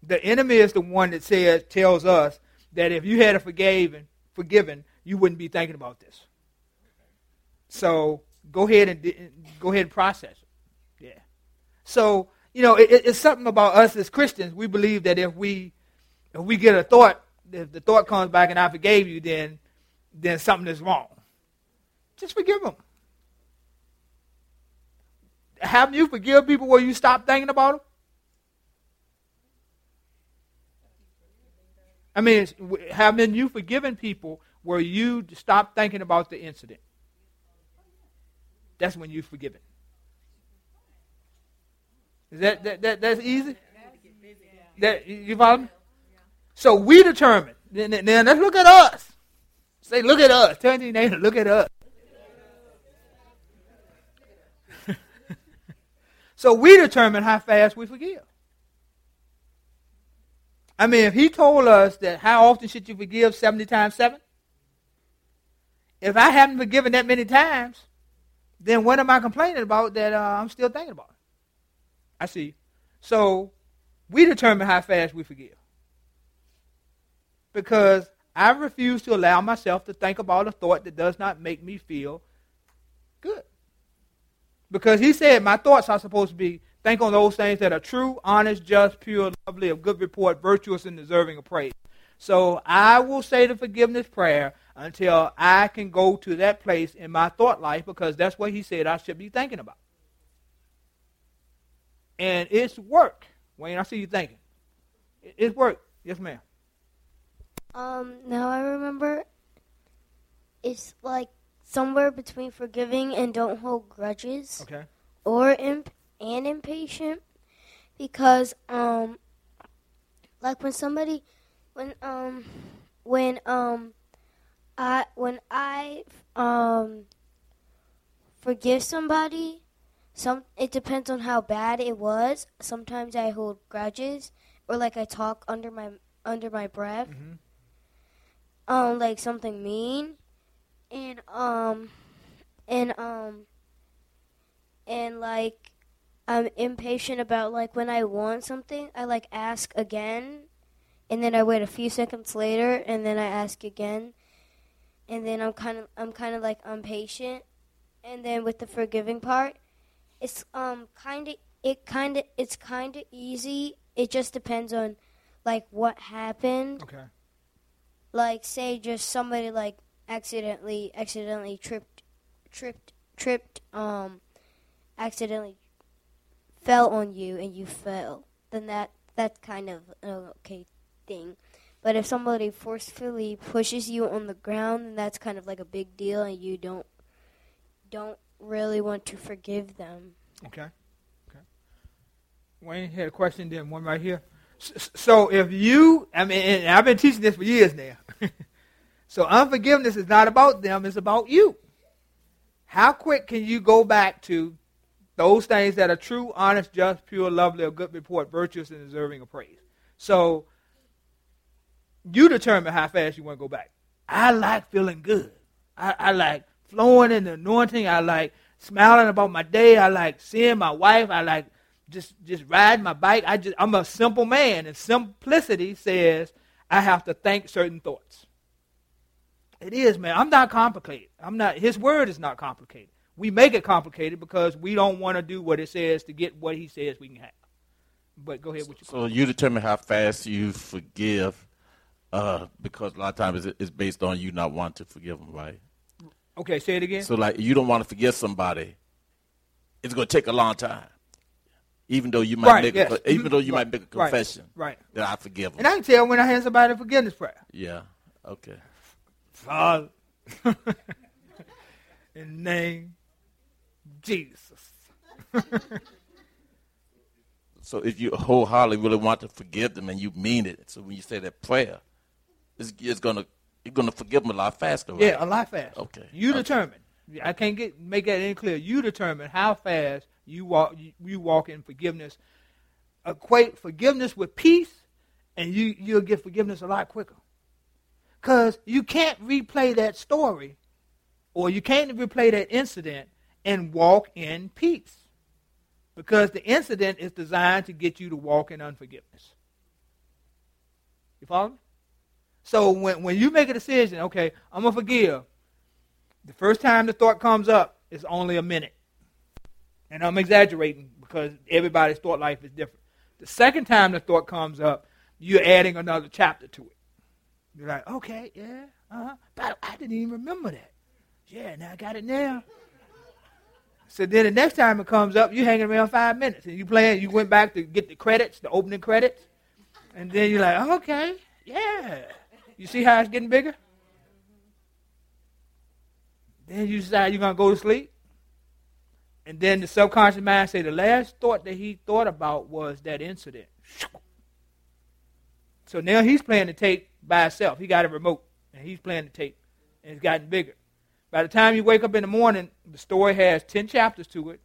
The enemy is the one that says tells us that if you had a forgiven forgiven, you wouldn't be thinking about this. So go ahead and go ahead and process it. Yeah. So you know it, it- it's something about us as Christians. We believe that if we if we get a thought, if the thought comes back and I forgave you, then then something is wrong. Just forgive them. Haven't you forgive people where you stop thinking about them? I mean, haven't you forgiven people where you stop thinking about the incident? That's when you've forgiven. Is that, that, that that's easy? That you follow me? So we determine. Then, then let's look at us. Say, look at us. Tell your neighbor, look at us. So we determine how fast we forgive. I mean, if he told us that how often should you forgive 70 times 7? If I haven't forgiven that many times, then what am I complaining about that uh, I'm still thinking about? I see. So we determine how fast we forgive. Because I refuse to allow myself to think about a thought that does not make me feel good. Because he said my thoughts are supposed to be think on those things that are true, honest, just, pure, lovely, of good report, virtuous, and deserving of praise. So I will say the forgiveness prayer until I can go to that place in my thought life because that's what he said I should be thinking about. And it's work. Wayne, I see you thinking. It's work. Yes, ma'am. Um, now I remember it's like somewhere between forgiving and don't hold grudges. Okay. Or imp- and impatient because um like when somebody, when um, when um, I when I um forgive somebody, some it depends on how bad it was. Sometimes I hold grudges, or like I talk under my under my breath, um, like something mean, and um, and um, and like I'm impatient about like when I want something, I like ask again, and then I wait a few seconds later, and then I ask again, and then I'm kind of I'm kind of like impatient, and then with the forgiving part, it's um kind of it kind of it's kind of easy. It just depends on like what happened. Okay. Like say just somebody like accidentally accidentally tripped tripped tripped um accidentally fell on you and you fell. Then that that's kind of an okay thing. But if somebody forcefully pushes you on the ground, then that's kind of like a big deal, and you don't don't really want to forgive them. Okay. Okay. Wayne had a question, then one right here. So if you, I mean, I've been teaching this for years now. so unforgiveness is not about them; it's about you. How quick can you go back to those things that are true, honest, just, pure, lovely, of good report, virtuous, and deserving of praise? So you determine how fast you want to go back. I like feeling good. I, I like flowing in the anointing. I like smiling about my day. I like seeing my wife. I like just just riding my bike. I just I'm a simple man, and simplicity says I have to think certain thoughts. It is, man. I'm not complicated. I'm not. His word is not complicated. We make it complicated because we don't want to do what it says to get what he says we can have. But go ahead with your So you determine how fast you forgive, uh, because a lot of times it's- based on you not wanting to forgive them, right? Okay, say it again. So like you don't want to forgive somebody, it's going to take a long time, even though you might Right, make yes. a, even though you Right, might make a confession right. that I forgive them. And I can tell when I hand somebody a forgiveness prayer. yeah. Okay. Father, in name Jesus. So if you wholeheartedly really want to forgive them and you mean it, so when you say that prayer, it's, it's gonna you're gonna forgive them a lot faster, right? Yeah, a lot faster. Okay. You Okay. determine. I can't get make that any clear. You determine how fast you walk. You, you walk in forgiveness. Equate forgiveness with peace, and you you'll get forgiveness a lot quicker. Cause you can't replay that story, or you can't replay that incident and walk in peace, because the incident is designed to get you to walk in unforgiveness. You follow me? So when, when you make a decision, okay, I'm going to forgive, the first time the thought comes up is only a minute. And I'm exaggerating because everybody's thought life is different. The second time the thought comes up, you're adding another chapter to it. You're like, okay, yeah, uh-huh. But I didn't even remember that. Yeah, now I got it now. So then the next time it comes up, you're hanging around five minutes and you playing. You went back to get the credits, the opening credits, and then you're like, oh, okay, yeah. You see how it's getting bigger? Then you decide you're gonna go to sleep, and then the subconscious mind say the last thought that he thought about was that incident. So now he's playing the tape by himself. He got a remote, and he's playing the tape, and it's gotten bigger. By the time you wake up in the morning, the story has 10 chapters to it,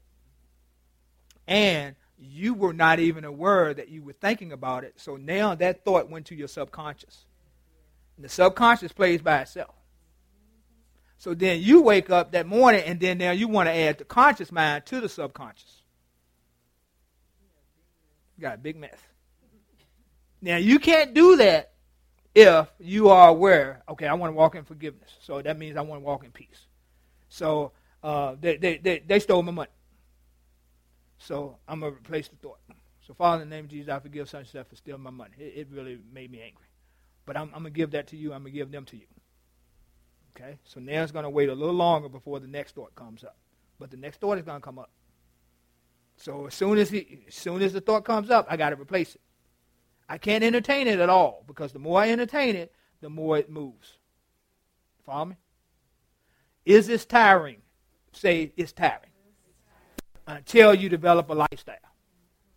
and you were not even aware that you were thinking about it. So now that thought went to your subconscious. And the subconscious plays by itself. So then you wake up that morning, and then now you want to add the conscious mind to the subconscious. You got a big mess. Now you can't do that if you are aware. Okay, I want to walk in forgiveness, so that means I want to walk in peace. So uh, they, they they they stole my money, so I'm gonna replace the thought. So Father, in the name of Jesus, I forgive such and such for stealing my money. It, it really made me angry, but I'm, I'm gonna give that to you. I'm gonna give them to you. Okay, so now it's gonna wait a little longer before the next thought comes up, but the next thought is gonna come up. So as soon as he, as soon as the thought comes up, I got to replace it. I can't entertain it at all because the more I entertain it, the more it moves. Follow me? Is this tiring? Say it's tiring. Until you develop a lifestyle.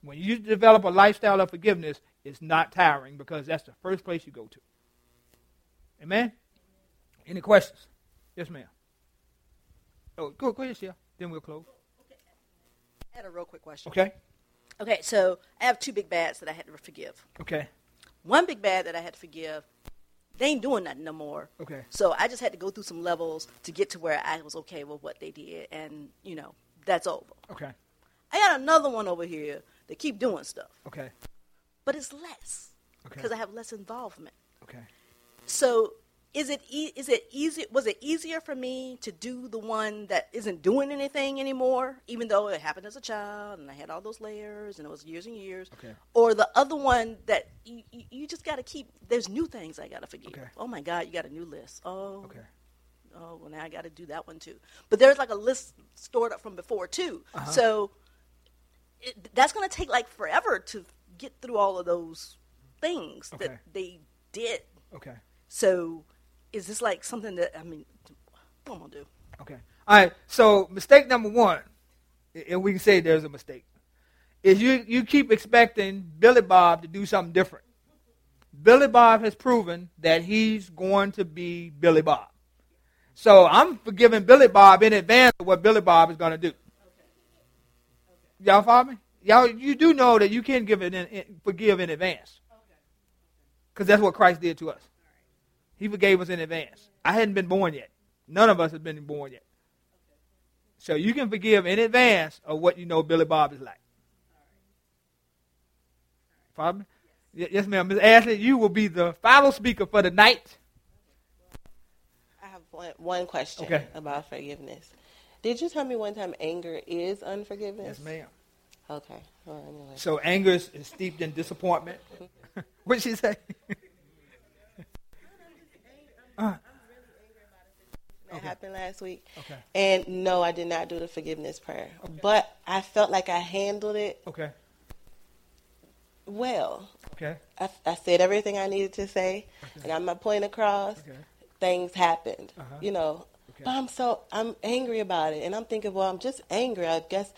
When you develop a lifestyle of forgiveness, it's not tiring because that's the first place you go to. Amen? Any questions? Yes, ma'am. Oh, go, go ahead, Shia. Then we'll close. I had a real quick question. Okay. Okay, so I have two big bads that I had to forgive. Okay. One big bad that I had to forgive, they ain't doing nothing no more. Okay. So I just had to go through some levels to get to where I was okay with what they did, and you know that's over. Okay. I got another one over here that keep doing stuff, Okay. but it's less Okay. because I have less involvement. Okay. So is it e- is it easy? Was it easier for me to do the one that isn't doing anything anymore, even though it happened as a child and I had all those layers and it was years and years? Okay. Or the other one that you, you, you just got to keep. There's new things I got to forgive. Okay. Oh my God, you got a new list. Oh. Okay. Oh well, now I got to do that one too. But there's like a list stored up from before too. Uh-huh. So it, that's going to take like forever to get through all of those things Okay. that they did. Okay. So, is this like something that I mean? What am I gonna do? Okay. All right. So mistake number one, and we can say there's a mistake, is you you keep expecting Billy Bob to do something different. Billy Bob has proven that he's going to be Billy Bob. So I'm forgiving Billy Bob in advance of what Billy Bob is going to do. Y'all follow me? Y'all, you do know that you can give it in, in, forgive in advance, because that's what Christ did to us. He forgave us in advance. I hadn't been born yet. None of us have been born yet. So you can forgive in advance of what you know Billy Bob is like. Y- Yes, ma'am. Ms. Ashley, you will be the final speaker for the night. I have one, one question Okay. about forgiveness. Did you tell me one time anger is unforgiveness? Yes, ma'am. Okay. Well, anyway. So anger is, is steeped in disappointment. Mm-hmm. What'd she say? uh, That happened last week. Okay. And no, I did not do the forgiveness prayer. Okay. But I felt like I handled it okay. well. Okay. I, I said everything I needed to say, and I got my point across. Okay. Things happened, Uh-huh. you know. Okay. But I'm so I'm angry about it, and I'm thinking, well, I'm just angry. I guess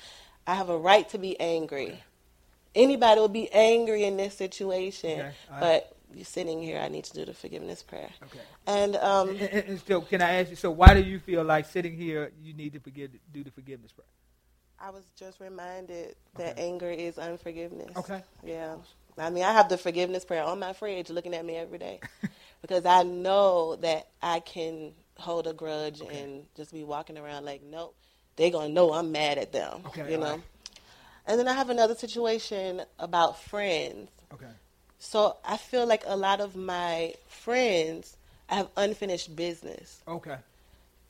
I have a right to be angry. Anybody would be angry in this situation, Okay. But you're sitting here. I need to do the forgiveness prayer. Okay. And um, And, and- and so, can I ask you? So, why do you feel like sitting here you need to forgive, do the forgiveness prayer? I was just reminded that Okay. anger is unforgiveness. Okay. Yeah. I mean, I have the forgiveness prayer on my fridge looking at me every day because I know that I can hold a grudge and just be walking around like, nope, they're going to know I'm mad at them. Okay, You know? right. And then I have another situation about friends. Okay. So I feel like a lot of my friends, I have unfinished business. Okay.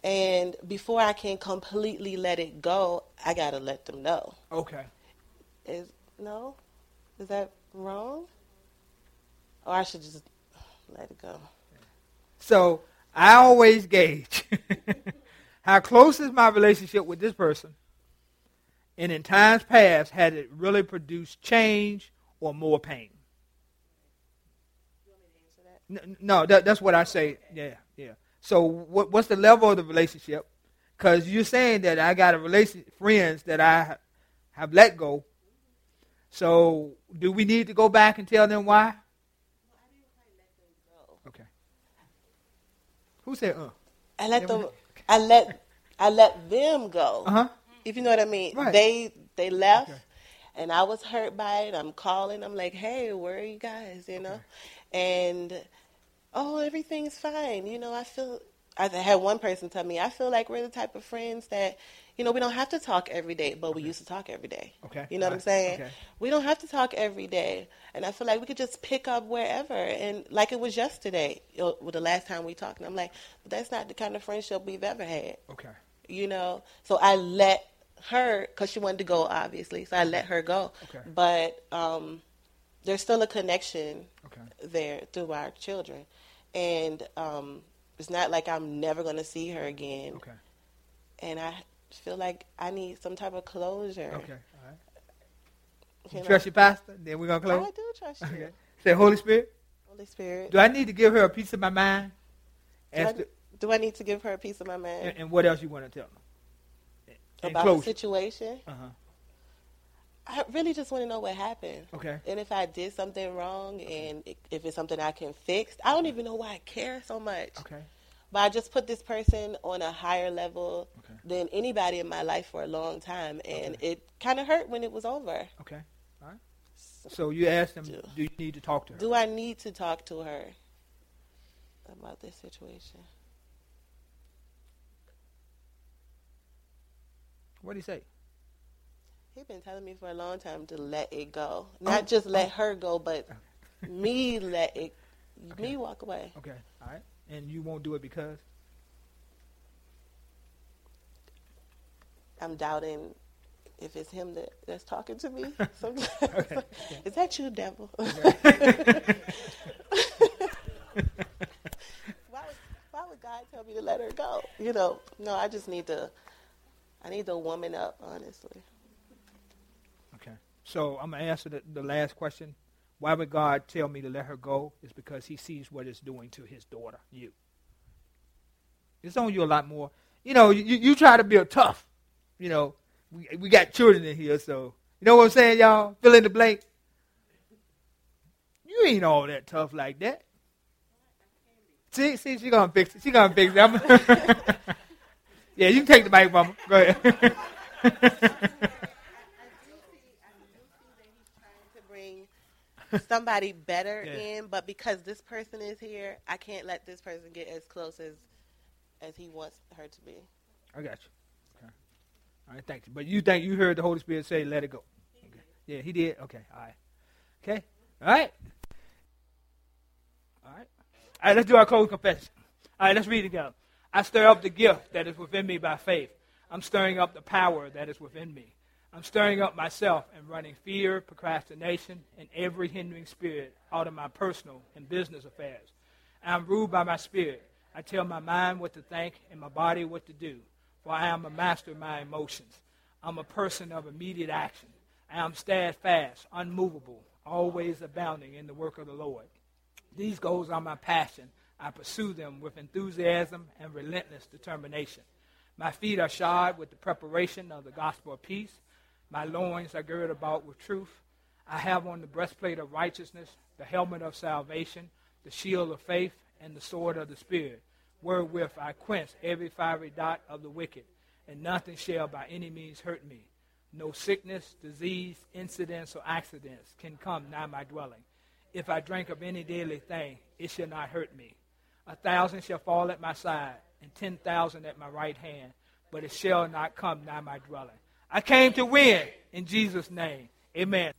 And before I can completely let it go, I got to let them know. Okay. Is no? Is that wrong? Or I should just let it go. So I always gauge how close is my relationship with this person, and in times past, had it really produced change or more pain? No, that, that's what I say. Yeah, yeah. So what, what's the level of the relationship? Because you're saying that I got a relation friends that I have let go. So do we need to go back and tell them why? Okay. Who said uh? I let them. I let. I let them go. Uh huh. If you know what I mean. Right. They they left, Okay. and I was hurt by it. I'm calling. I'm like, hey, where are you guys? You know, and oh, everything's fine. You know, I feel. I had one person tell me, I feel like we're the type of friends that, you know, we don't have to talk every day, but we used to talk every day. Okay. You know what I'm saying? Okay. We don't have to talk every day. And I feel like we could just pick up wherever. And like it was yesterday, you know, with the last time we talked. And I'm like, but that's not the kind of friendship we've ever had. Okay. You know? So I let her, because she wanted to go, obviously. So I let her go. Okay. But um, there's still a connection Okay. there through our children. And um, it's not like I'm never going to see her again. Okay. And I feel like I need some type of closure. Okay. All right. You You trust your pastor? Then we're gonna close. I do trust you. Okay. Say Holy Spirit. Holy Spirit. Do I need to give her a piece of my mind? Do I, the- do I need to give her a piece of my mind and, and what else you want to tell them? In about the situation? Uh-huh. I really just want to know what happened. Okay. And if I did something wrong, and if it's something I can fix, I don't even know why I care so much. Okay. But I just put this person on a higher level than anybody in my life for a long time, and it kind of hurt when it was over. Okay. All right. So you asked him, do you need to talk to her? Do I need to talk to her about this situation? What did he say? He's been telling me for a long time to let it go, oh, not just let oh. her go, but me let it, me walk away. Okay. All right. And you won't do it because? I'm doubting if it's him that, that's talking to me. Sometimes. Is that you, devil? why, would, why would God tell me to let her go? You know, no, I just need to, I need to woman up, honestly. So I'm gonna answer the, the last question. Why would God tell me to let her go? Is because He sees what it's doing to His daughter, you. It's on you a lot more. You know, you, you try to be tough. You know, we we got children in here, so you know what I'm saying, y'all. Fill in the blank. You ain't all that tough like that. See, see, she gonna fix it. She gonna fix it. Yeah, you can take the mic, mama. Go ahead. to bring somebody better Yeah. in, but because this person is here, I can't let this person get as close as as he wants her to be. I got you. Okay. All right, thank you. But you think you heard the Holy Spirit say, "Let it go." Okay. Yeah, he did. Okay. All right. Okay. All right. All right. All right. Let's do our closing confession. All right. Let's read together. I stir up the gift that is within me by faith. I'm stirring up the power that is within me. I'm stirring up myself and running fear, procrastination, and every hindering spirit out of my personal and business affairs. I'm ruled by my spirit. I tell my mind what to think and my body what to do, for I am a master of my emotions. I'm a person of immediate action. I am steadfast, unmovable, always abounding in the work of the Lord. These goals are my passion. I pursue them with enthusiasm and relentless determination. My feet are shod with the preparation of the gospel of peace. My loins are girded about with truth. I have on the breastplate of righteousness, the helmet of salvation, the shield of faith, and the sword of the Spirit, wherewith I quench every fiery dart of the wicked, and nothing shall by any means hurt me. No sickness, disease, incidents, or accidents can come nigh my dwelling. If I drink of any deadly thing, it shall not hurt me. A thousand shall fall at my side, and ten thousand at my right hand, but it shall not come nigh my dwelling. I came to win in Jesus' name. Amen.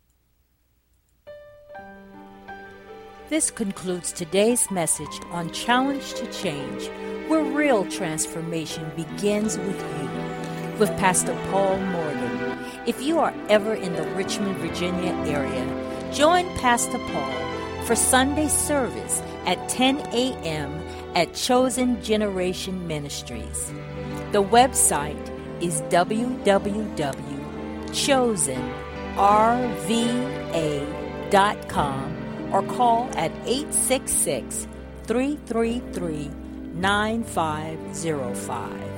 This concludes today's message on Challenged To Change, where real transformation begins with you, with Pastor Paul Morgan. If you are ever in the Richmond, Virginia area, join Pastor Paul for Sunday service at 10 a.m. at Chosen Generation Ministries. The website is www.chosenrva.com or call at 866 333 9505.